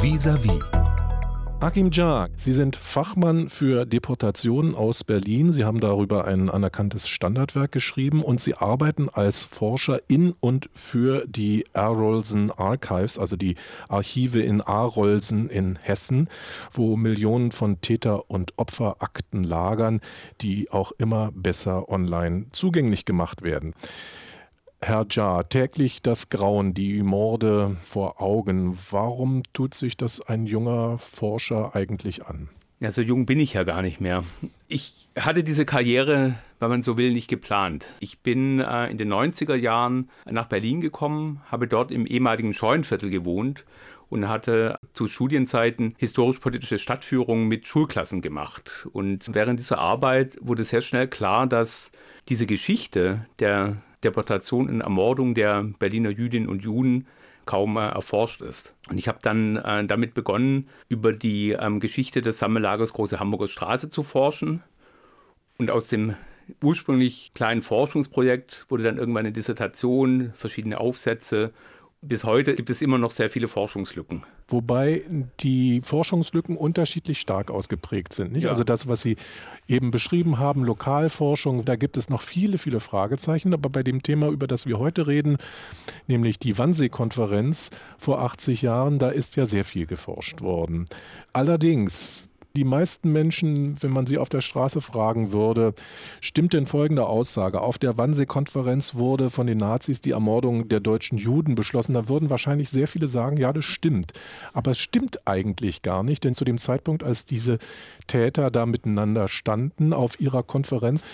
Vis-à-vis. Akim Jah, Sie sind Fachmann für Deportationen aus Berlin. Sie haben darüber ein anerkanntes Standardwerk geschrieben und Sie arbeiten als Forscher in und für die Arolsen Archives, also die Archive in Arolsen in Hessen, wo Millionen von Täter- und Opferakten lagern, die auch immer besser online zugänglich gemacht werden. Herr Jar, täglich das Grauen, die Morde vor Augen. Warum tut sich das ein junger Forscher eigentlich an? Ja, so jung bin ich ja gar nicht mehr. Ich hatte diese Karriere, wenn man so will, nicht geplant. Ich bin äh, in den 90er Jahren nach Berlin gekommen, habe dort im ehemaligen Scheunenviertel gewohnt und hatte zu Studienzeiten historisch-politische Stadtführungen mit Schulklassen gemacht. Und während dieser Arbeit wurde sehr schnell klar, dass diese Geschichte der Deportation und Ermordung der Berliner Jüdinnen und Juden kaum äh, erforscht ist. Und ich habe dann äh, damit begonnen, über die ähm, Geschichte des Sammellagers Große Hamburger Straße zu forschen. Und aus dem ursprünglich kleinen Forschungsprojekt wurde dann irgendwann eine Dissertation, verschiedene Aufsätze bis heute gibt es immer noch sehr viele Forschungslücken. Wobei die Forschungslücken unterschiedlich stark ausgeprägt sind. Ja. Also das, was Sie eben beschrieben haben, Lokalforschung, da gibt es noch viele, viele Fragezeichen. Aber bei dem Thema, über das wir heute reden, nämlich die Wannsee-Konferenz vor 80 Jahren, da ist ja sehr viel geforscht worden. Allerdings die meisten Menschen, wenn man sie auf der Straße fragen würde, stimmt denn folgende Aussage? Auf der Wannsee-Konferenz wurde von den Nazis die Ermordung der deutschen Juden beschlossen. Da würden wahrscheinlich sehr viele sagen, ja, das stimmt. Aber es stimmt eigentlich gar nicht, denn zu dem Zeitpunkt, als diese Täter da miteinander standen auf ihrer Konferenz,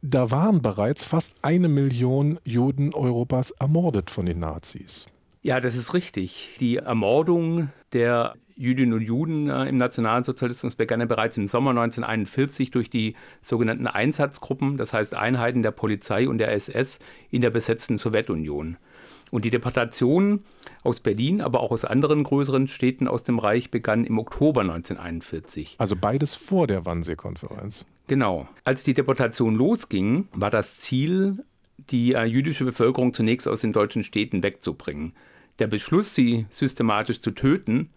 da waren bereits fast eine Million Juden Europas ermordet von den Nazis. Ja, das ist richtig. Die Ermordung der Jüdinnen und Juden äh, im Nationalsozialismus begann ja bereits im Sommer 1941 durch die sogenannten Einsatzgruppen, das heißt Einheiten der Polizei und der SS in der besetzten Sowjetunion. Und die Deportation aus Berlin, aber auch aus anderen größeren Städten aus dem Reich begann im Oktober 1941. Also beides vor der Wannsee-Konferenz. Genau. Als die Deportation losging, war das Ziel, die äh, jüdische Bevölkerung zunächst aus den deutschen Städten wegzubringen. Der Beschluss, sie systematisch zu töten,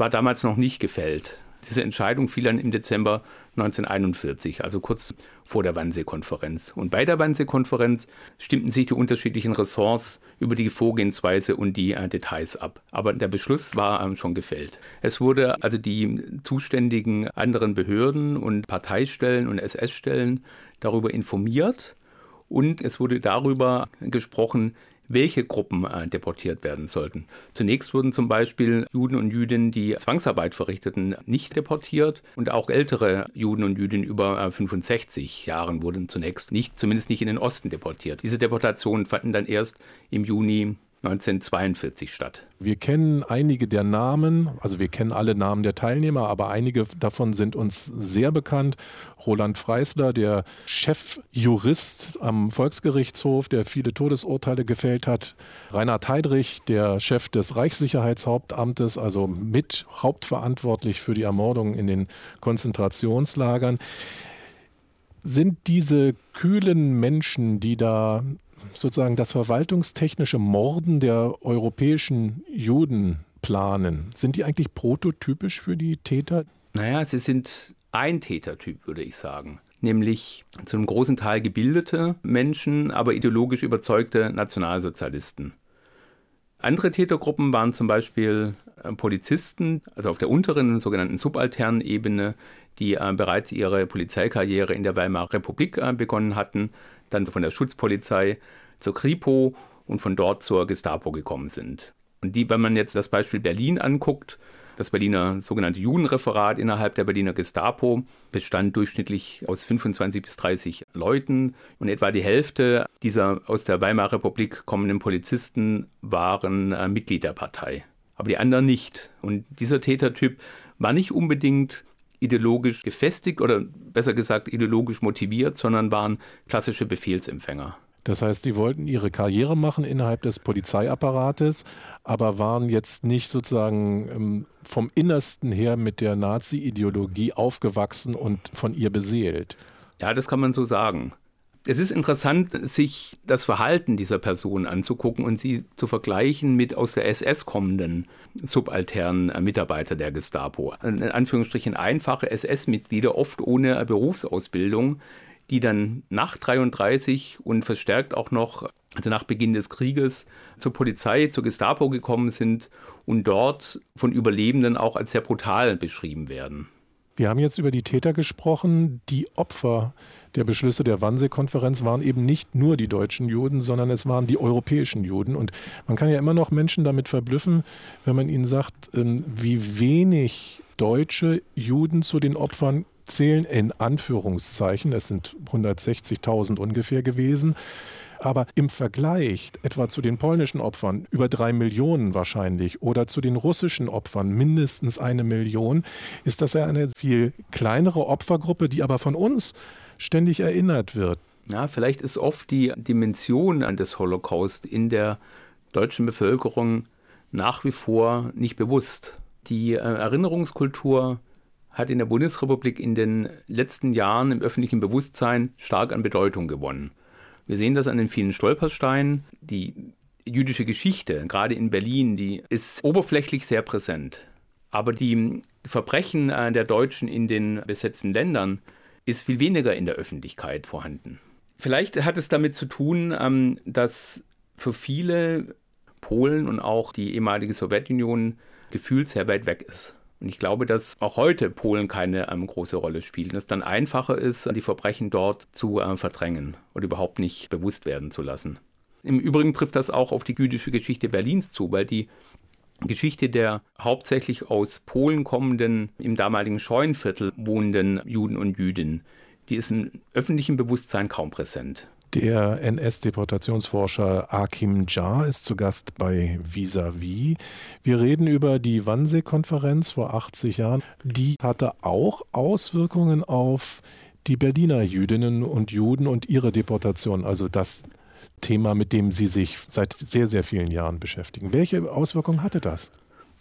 war damals noch nicht gefällt. Diese Entscheidung fiel dann im Dezember 1941, also kurz vor der Wannsee-Konferenz. Und bei der Wannsee-Konferenz stimmten sich die unterschiedlichen Ressorts über die Vorgehensweise und die äh, Details ab. Aber der Beschluss war ähm, schon gefällt. Es wurde also die zuständigen anderen Behörden und Parteistellen und SS-Stellen darüber informiert und es wurde darüber gesprochen, welche Gruppen äh, deportiert werden sollten. Zunächst wurden zum Beispiel Juden und Jüdinnen, die Zwangsarbeit verrichteten, nicht deportiert und auch ältere Juden und Jüdinnen über äh, 65 Jahren wurden zunächst nicht, zumindest nicht in den Osten deportiert. Diese Deportationen fanden dann erst im Juni 1942 statt. Wir kennen einige der Namen, also wir kennen alle Namen der Teilnehmer, aber einige davon sind uns sehr bekannt. Roland Freisler, der Chefjurist am Volksgerichtshof, der viele Todesurteile gefällt hat. Reinhard Heydrich, der Chef des Reichssicherheitshauptamtes, also mit hauptverantwortlich für die Ermordungen in den Konzentrationslagern. Sind diese kühlen Menschen, die da sozusagen das verwaltungstechnische Morden der europäischen Juden planen, sind die eigentlich prototypisch für die Täter? Naja, sie sind ein Tätertyp, würde ich sagen. Nämlich zu einem großen Teil gebildete Menschen, aber ideologisch überzeugte Nationalsozialisten. Andere Tätergruppen waren zum Beispiel äh, Polizisten, also auf der unteren, sogenannten subalternen Ebene, die äh, bereits ihre Polizeikarriere in der Weimarer Republik äh, begonnen hatten, dann von der Schutzpolizei zur Kripo und von dort zur Gestapo gekommen sind. Und die, wenn man jetzt das Beispiel Berlin anguckt, das Berliner sogenannte Judenreferat innerhalb der Berliner Gestapo bestand durchschnittlich aus 25 bis 30 Leuten und etwa die Hälfte dieser aus der Weimarer Republik kommenden Polizisten waren äh, Mitglied der Partei, aber die anderen nicht. Und dieser Tätertyp war nicht unbedingt ideologisch gefestigt oder besser gesagt ideologisch motiviert, sondern waren klassische Befehlsempfänger. Das heißt, sie wollten ihre Karriere machen innerhalb des Polizeiapparates, aber waren jetzt nicht sozusagen ähm, vom Innersten her mit der Nazi-Ideologie aufgewachsen und von ihr beseelt. Ja, das kann man so sagen. Es ist interessant, sich das Verhalten dieser Person anzugucken und sie zu vergleichen mit aus der SS kommenden subalternen Mitarbeiter der Gestapo. In Anführungsstrichen einfache SS-Mitglieder, oft ohne Berufsausbildung, die dann nach 33 und verstärkt auch noch also nach Beginn des Krieges zur Polizei, zur Gestapo gekommen sind und dort von Überlebenden auch als sehr brutal beschrieben werden. Wir haben jetzt über die Täter gesprochen. Die Opfer der Beschlüsse der Wannsee-Konferenz waren eben nicht nur die deutschen Juden, sondern es waren die europäischen Juden. Und man kann ja immer noch Menschen damit verblüffen, wenn man ihnen sagt, ähm, wie wenig deutsche Juden zu den Opfern zählen, in Anführungszeichen. Es sind 160.000 ungefähr gewesen. Aber im Vergleich etwa zu den polnischen Opfern über drei Millionen wahrscheinlich oder zu den russischen Opfern mindestens eine Million, ist das ja eine viel kleinere Opfergruppe, die aber von uns ständig erinnert wird. Ja, vielleicht ist oft die Dimension des Holocaust in der deutschen Bevölkerung nach wie vor nicht bewusst. Die äh, Erinnerungskultur hat in der Bundesrepublik in den letzten Jahren im öffentlichen Bewusstsein stark an Bedeutung gewonnen. Wir sehen das an den vielen Stolpersteinen. Die jüdische Geschichte, gerade in Berlin, die ist oberflächlich sehr präsent. Aber die Verbrechen äh, der Deutschen in den besetzten Ländern ist viel weniger in der Öffentlichkeit vorhanden. Vielleicht hat es damit zu tun, ähm, dass für viele Polen und auch die ehemalige Sowjetunion gefühlt sehr weit weg ist. Und ich glaube, dass auch heute Polen keine ähm, große Rolle spielt. Dass es dann einfacher ist, die Verbrechen dort zu äh, verdrängen oder überhaupt nicht bewusst werden zu lassen. Im Übrigen trifft das auch auf die jüdische Geschichte Berlins zu, weil die Geschichte der hauptsächlich aus Polen kommenden, im damaligen Scheunenviertel wohnenden Juden und Jüdinnen, die ist im öffentlichen Bewusstsein kaum präsent. Der NS-Deportationsforscher Akim Jar ist zu Gast bei Vis-a-vis. Wir reden über die Wannsee-Konferenz vor 80 Jahren. Die hatte auch Auswirkungen auf die Berliner Jüdinnen und Juden und ihre Deportation, also das Thema, mit dem Sie sich seit sehr, sehr vielen Jahren beschäftigen. Welche Auswirkungen hatte das?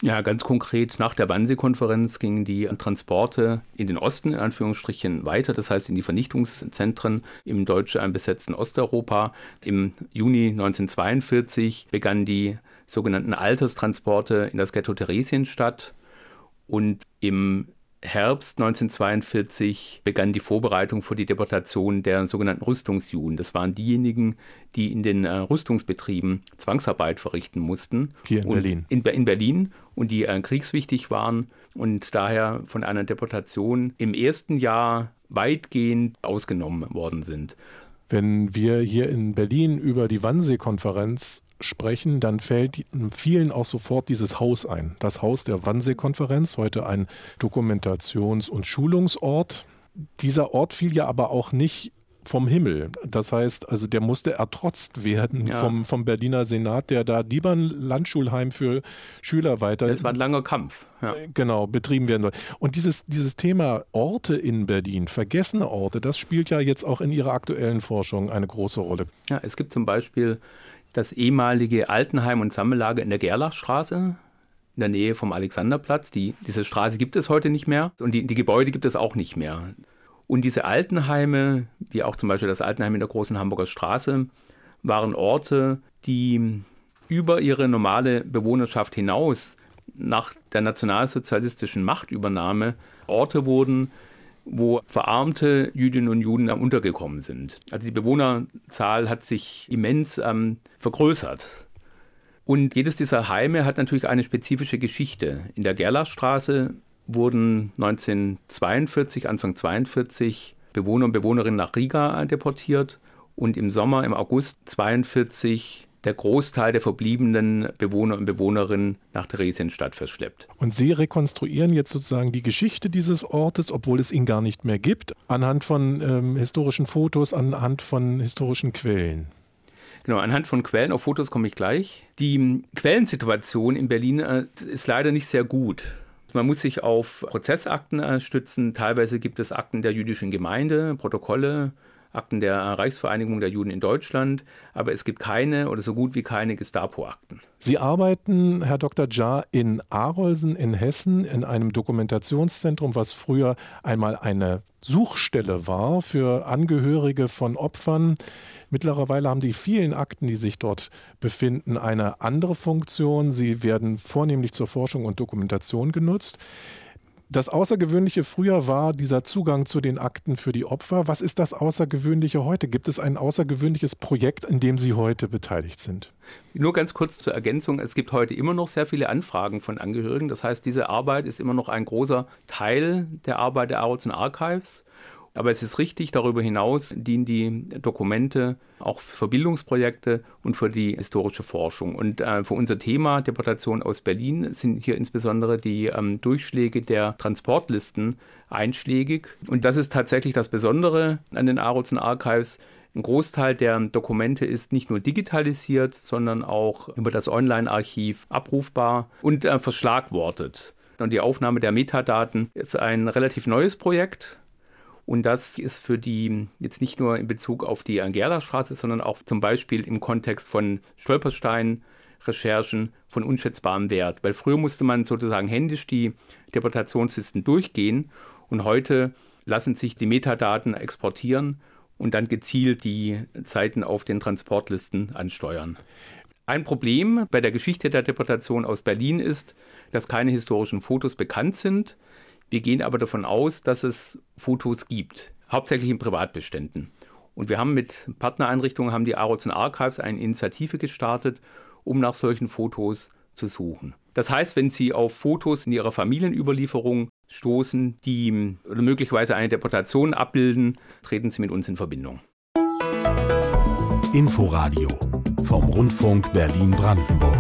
Ja, ganz konkret, nach der Wannsee-Konferenz gingen die Transporte in den Osten, in Anführungsstrichen, weiter, das heißt in die Vernichtungszentren im deutsch besetzten Osteuropa. Im Juni 1942 begannen die sogenannten Alterstransporte in das Ghetto Theresienstadt und im Herbst 1942 begann die Vorbereitung für die Deportation der sogenannten Rüstungsjuden. Das waren diejenigen, die in den äh, Rüstungsbetrieben Zwangsarbeit verrichten mussten. Hier in Berlin. In, in, Berlin und die äh, kriegswichtig waren und daher von einer Deportation im ersten Jahr weitgehend ausgenommen worden sind. Wenn wir hier in Berlin über die Wannsee-Konferenz sprechen, dann fällt vielen auch sofort dieses Haus ein. Das Haus der Wannsee-Konferenz, heute ein Dokumentations- und Schulungsort. Dieser Ort fiel ja aber auch nicht vom Himmel. Das heißt, also der musste ertrotzt werden ja. vom, vom Berliner Senat, der da lieber ein Landschulheim für Schüler weiter. Das war ein langer Kampf. Ja. Genau, betrieben werden soll. Und dieses, dieses Thema Orte in Berlin, vergessene Orte, das spielt ja jetzt auch in Ihrer aktuellen Forschung eine große Rolle. Ja, es gibt zum Beispiel das ehemalige Altenheim und Sammellager in der Gerlachstraße in der Nähe vom Alexanderplatz. Die, diese Straße gibt es heute nicht mehr und die, die Gebäude gibt es auch nicht mehr. Und diese Altenheime, wie auch zum Beispiel das Altenheim in der großen Hamburger Straße, waren Orte, die über ihre normale Bewohnerschaft hinaus nach der nationalsozialistischen Machtübernahme Orte wurden, wo verarmte Jüdinnen und Juden untergekommen sind. Also die Bewohnerzahl hat sich immens ähm, vergrößert. Und jedes dieser Heime hat natürlich eine spezifische Geschichte. In der Gerlachstraße wurden 1942, Anfang 1942 Bewohner und Bewohnerinnen nach Riga deportiert und im Sommer, im August 1942 der Großteil der verbliebenen Bewohner und Bewohnerinnen nach Theresienstadt verschleppt. Und Sie rekonstruieren jetzt sozusagen die Geschichte dieses Ortes, obwohl es ihn gar nicht mehr gibt, anhand von ähm, historischen Fotos, anhand von historischen Quellen. Genau, anhand von Quellen, auf Fotos komme ich gleich. Die Quellensituation in Berlin äh, ist leider nicht sehr gut. Man muss sich auf Prozessakten äh, stützen. Teilweise gibt es Akten der jüdischen Gemeinde, Protokolle, Akten der Reichsvereinigung der Juden in Deutschland, aber es gibt keine oder so gut wie keine Gestapo-Akten. Sie arbeiten, Herr Dr. Jar, in Arolsen in Hessen in einem Dokumentationszentrum, was früher einmal eine Suchstelle war für Angehörige von Opfern. Mittlerweile haben die vielen Akten, die sich dort befinden, eine andere Funktion. Sie werden vornehmlich zur Forschung und Dokumentation genutzt. Das Außergewöhnliche früher war dieser Zugang zu den Akten für die Opfer. Was ist das Außergewöhnliche heute? Gibt es ein außergewöhnliches Projekt, in dem Sie heute beteiligt sind? Nur ganz kurz zur Ergänzung. Es gibt heute immer noch sehr viele Anfragen von Angehörigen. Das heißt, diese Arbeit ist immer noch ein großer Teil der Arbeit der Arolsen Archives. Aber es ist richtig, darüber hinaus dienen die Dokumente auch für Bildungsprojekte und für die historische Forschung. Und äh, für unser Thema Deportation aus Berlin sind hier insbesondere die ähm, Durchschläge der Transportlisten einschlägig. Und das ist tatsächlich das Besondere an den Arolsen Archives. Ein Großteil der Dokumente ist nicht nur digitalisiert, sondern auch über das Online-Archiv abrufbar und äh, verschlagwortet. Und die Aufnahme der Metadaten ist ein relativ neues Projekt. Und das ist für die jetzt nicht nur in Bezug auf die Angela-Straße, sondern auch zum Beispiel im Kontext von Stolpersteinen, Recherchen von unschätzbarem Wert. Weil früher musste man sozusagen händisch die Deportationslisten durchgehen und heute lassen sich die Metadaten exportieren und dann gezielt die Zeiten auf den Transportlisten ansteuern. Ein Problem bei der Geschichte der Deportation aus Berlin ist, dass keine historischen Fotos bekannt sind. Wir gehen aber davon aus, dass es Fotos gibt, hauptsächlich in Privatbeständen. Und wir haben mit Partnereinrichtungen, haben die Arolsen Archives eine Initiative gestartet, um nach solchen Fotos zu suchen. Das heißt, wenn Sie auf Fotos in Ihrer Familienüberlieferung stoßen, die möglicherweise eine Deportation abbilden, treten Sie mit uns in Verbindung. Inforadio vom Rundfunk Berlin-Brandenburg.